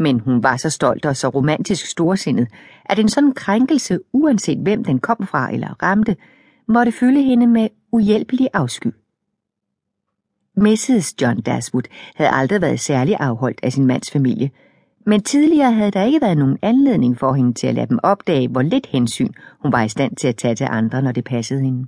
Men hun var så stolt og så romantisk storsindet, at en sådan krænkelse, uanset hvem den kom fra eller ramte, måtte fylde hende med uhjælpelig afsky. Mrs. John Dashwood havde aldrig været særlig afholdt af sin mands familie, men tidligere havde der ikke været nogen anledning for hende til at lade dem opdage, hvor lidt hensyn hun var i stand til at tage til andre, når det passede hende.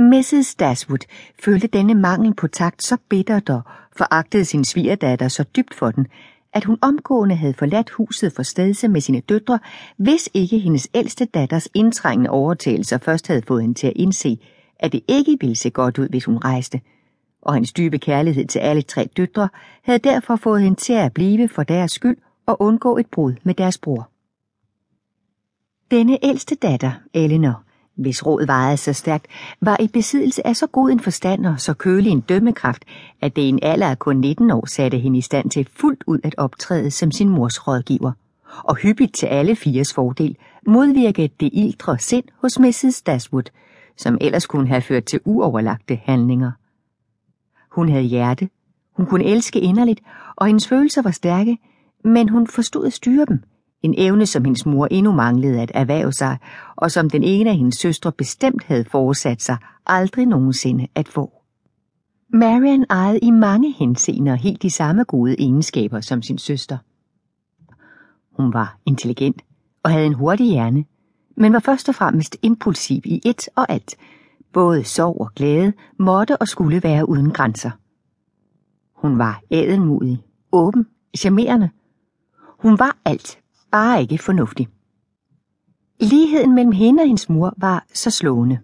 Mrs. Dashwood følte denne mangel på takt så bittert og foragtede sin svigerdatter så dybt for den, at hun omgående havde forladt huset for stedse med sine døtre, hvis ikke hendes ældste datters indtrængende overtagelser først havde fået hende til at indse, at det ikke ville se godt ud, hvis hun rejste, og hendes dybe kærlighed til alle tre døtre havde derfor fået hende til at blive for deres skyld og undgå et brud med deres bror. Denne ældste datter, Eleanor, hvis råd vejede så stærkt, var i besiddelse af så god en forstand og så kølig en dømmekraft, at det i en alder af kun 19 år satte hende i stand til fuldt ud at optræde som sin mors rådgiver, og hyppigt til alle fires fordel modvirke det ildre sind hos Mrs. Dashwood, som ellers kunne have ført til uoverlagte handlinger. Hun havde hjerte, hun kunne elske inderligt, og hendes følelser var stærke, men hun forstod at styre dem, en evne, som hendes mor endnu manglede at erhverve sig, og som den ene af hendes søstre bestemt havde forsat sig aldrig nogensinde at få. Marian ejede i mange henseender helt de samme gode egenskaber som sin søster. Hun var intelligent og havde en hurtig hjerne, men var først og fremmest impulsiv i et og alt. Både sorg og glæde måtte og skulle være uden grænser. Hun var ædelmodig, åben, charmerende. Hun var alt, bare ikke fornuftig. Ligheden mellem hende og hendes mor var så slående.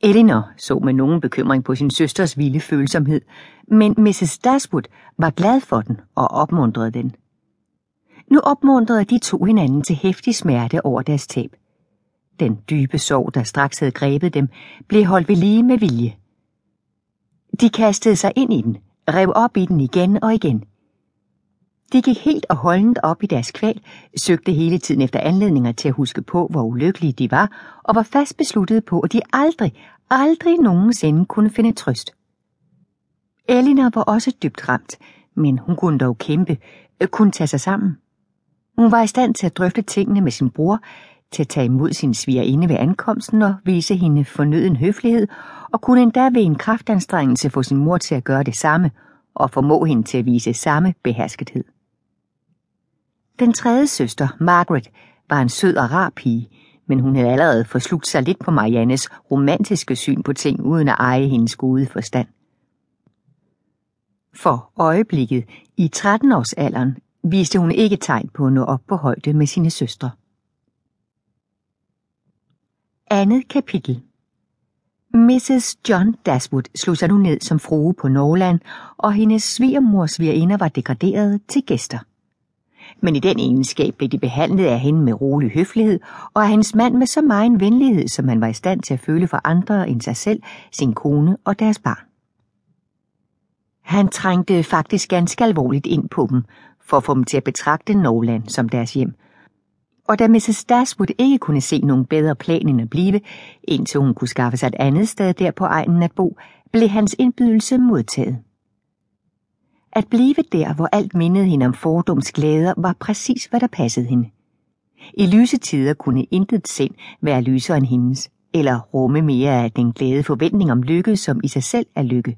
Eleanor så med nogen bekymring på sin søsters vilde følsomhed, men Mrs. Dashwood var glad for den og opmuntrede den. Nu opmuntrede de to hinanden til hæftig smerte over deres tab. Den dybe sorg, der straks havde grebet dem, blev holdt ved lige med vilje. De kastede sig ind i den, rev op i den igen og igen. De gik helt og holdent op i deres kval, søgte hele tiden efter anledninger til at huske på, hvor ulykkelige de var, og var fast besluttet på, at de aldrig, aldrig nogensinde kunne finde trøst. Elinor var også dybt ramt, men hun kunne dog kæmpe, øh, kunne tage sig sammen. Hun var i stand til at drøfte tingene med sin bror, til at tage imod sin svigerinde ved ankomsten og vise hende fornøden høflighed, og kunne endda ved en kraftanstrengelse få sin mor til at gøre det samme, og formå hende til at vise samme beherskethed. Den tredje søster, Margaret, var en sød og rar pige, men hun havde allerede forslugt sig lidt på Mariannes romantiske syn på ting, uden at eje hendes gode forstand. For øjeblikket, i 13-årsalderen, viste hun ikke tegn på at nå op på højde med sine søstre. Andet kapitel Mrs. John Dashwood slog sig nu ned som frue på Norland, og hendes svigermors svigerinder var degraderet til gæster men i den egenskab blev de behandlet af hende med rolig høflighed, og af hendes mand med så meget venlighed, som man var i stand til at føle for andre end sig selv, sin kone og deres barn. Han trængte faktisk ganske alvorligt ind på dem, for at få dem til at betragte Norland som deres hjem. Og da Mrs. Dashwood ikke kunne se nogen bedre plan end at blive, indtil hun kunne skaffe sig et andet sted der på egnen at bo, blev hans indbydelse modtaget. At blive der, hvor alt mindede hende om fordums glæder, var præcis, hvad der passede hende. I lyse tider kunne intet sind være lysere end hendes, eller rumme mere af den glæde forventning om lykke, som i sig selv er lykke.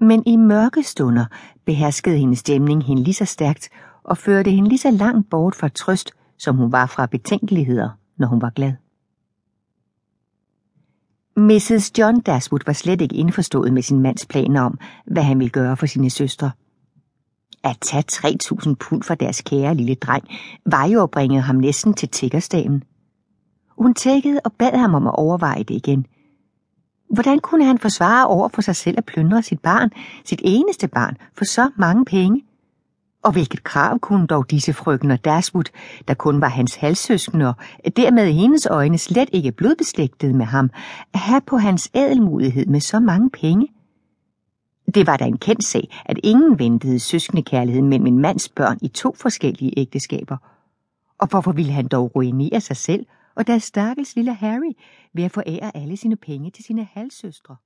Men i mørke stunder beherskede hendes stemning hende lige så stærkt og førte hende lige så langt bort fra trøst, som hun var fra betænkeligheder, når hun var glad. Mrs. John Daswood var slet ikke indforstået med sin mands planer om, hvad han ville gøre for sine søstre. At tage 3.000 pund for deres kære lille dreng, var jo at bringe ham næsten til tiggerstaven. Hun tækkede og bad ham om at overveje det igen. Hvordan kunne han forsvare over for sig selv at plyndre sit barn, sit eneste barn, for så mange penge? Og hvilket krav kunne dog disse frøkner Dashwood, der kun var hans halssøskende og dermed i hendes øjne slet ikke blodbeslægtet med ham, have på hans ædelmodighed med så mange penge? Det var da en kendt sag, at ingen ventede søskendekærlighed mellem en mands børn i to forskellige ægteskaber. Og hvorfor ville han dog ruinere sig selv og deres stakkels lille Harry ved at forære alle sine penge til sine halvsøstre?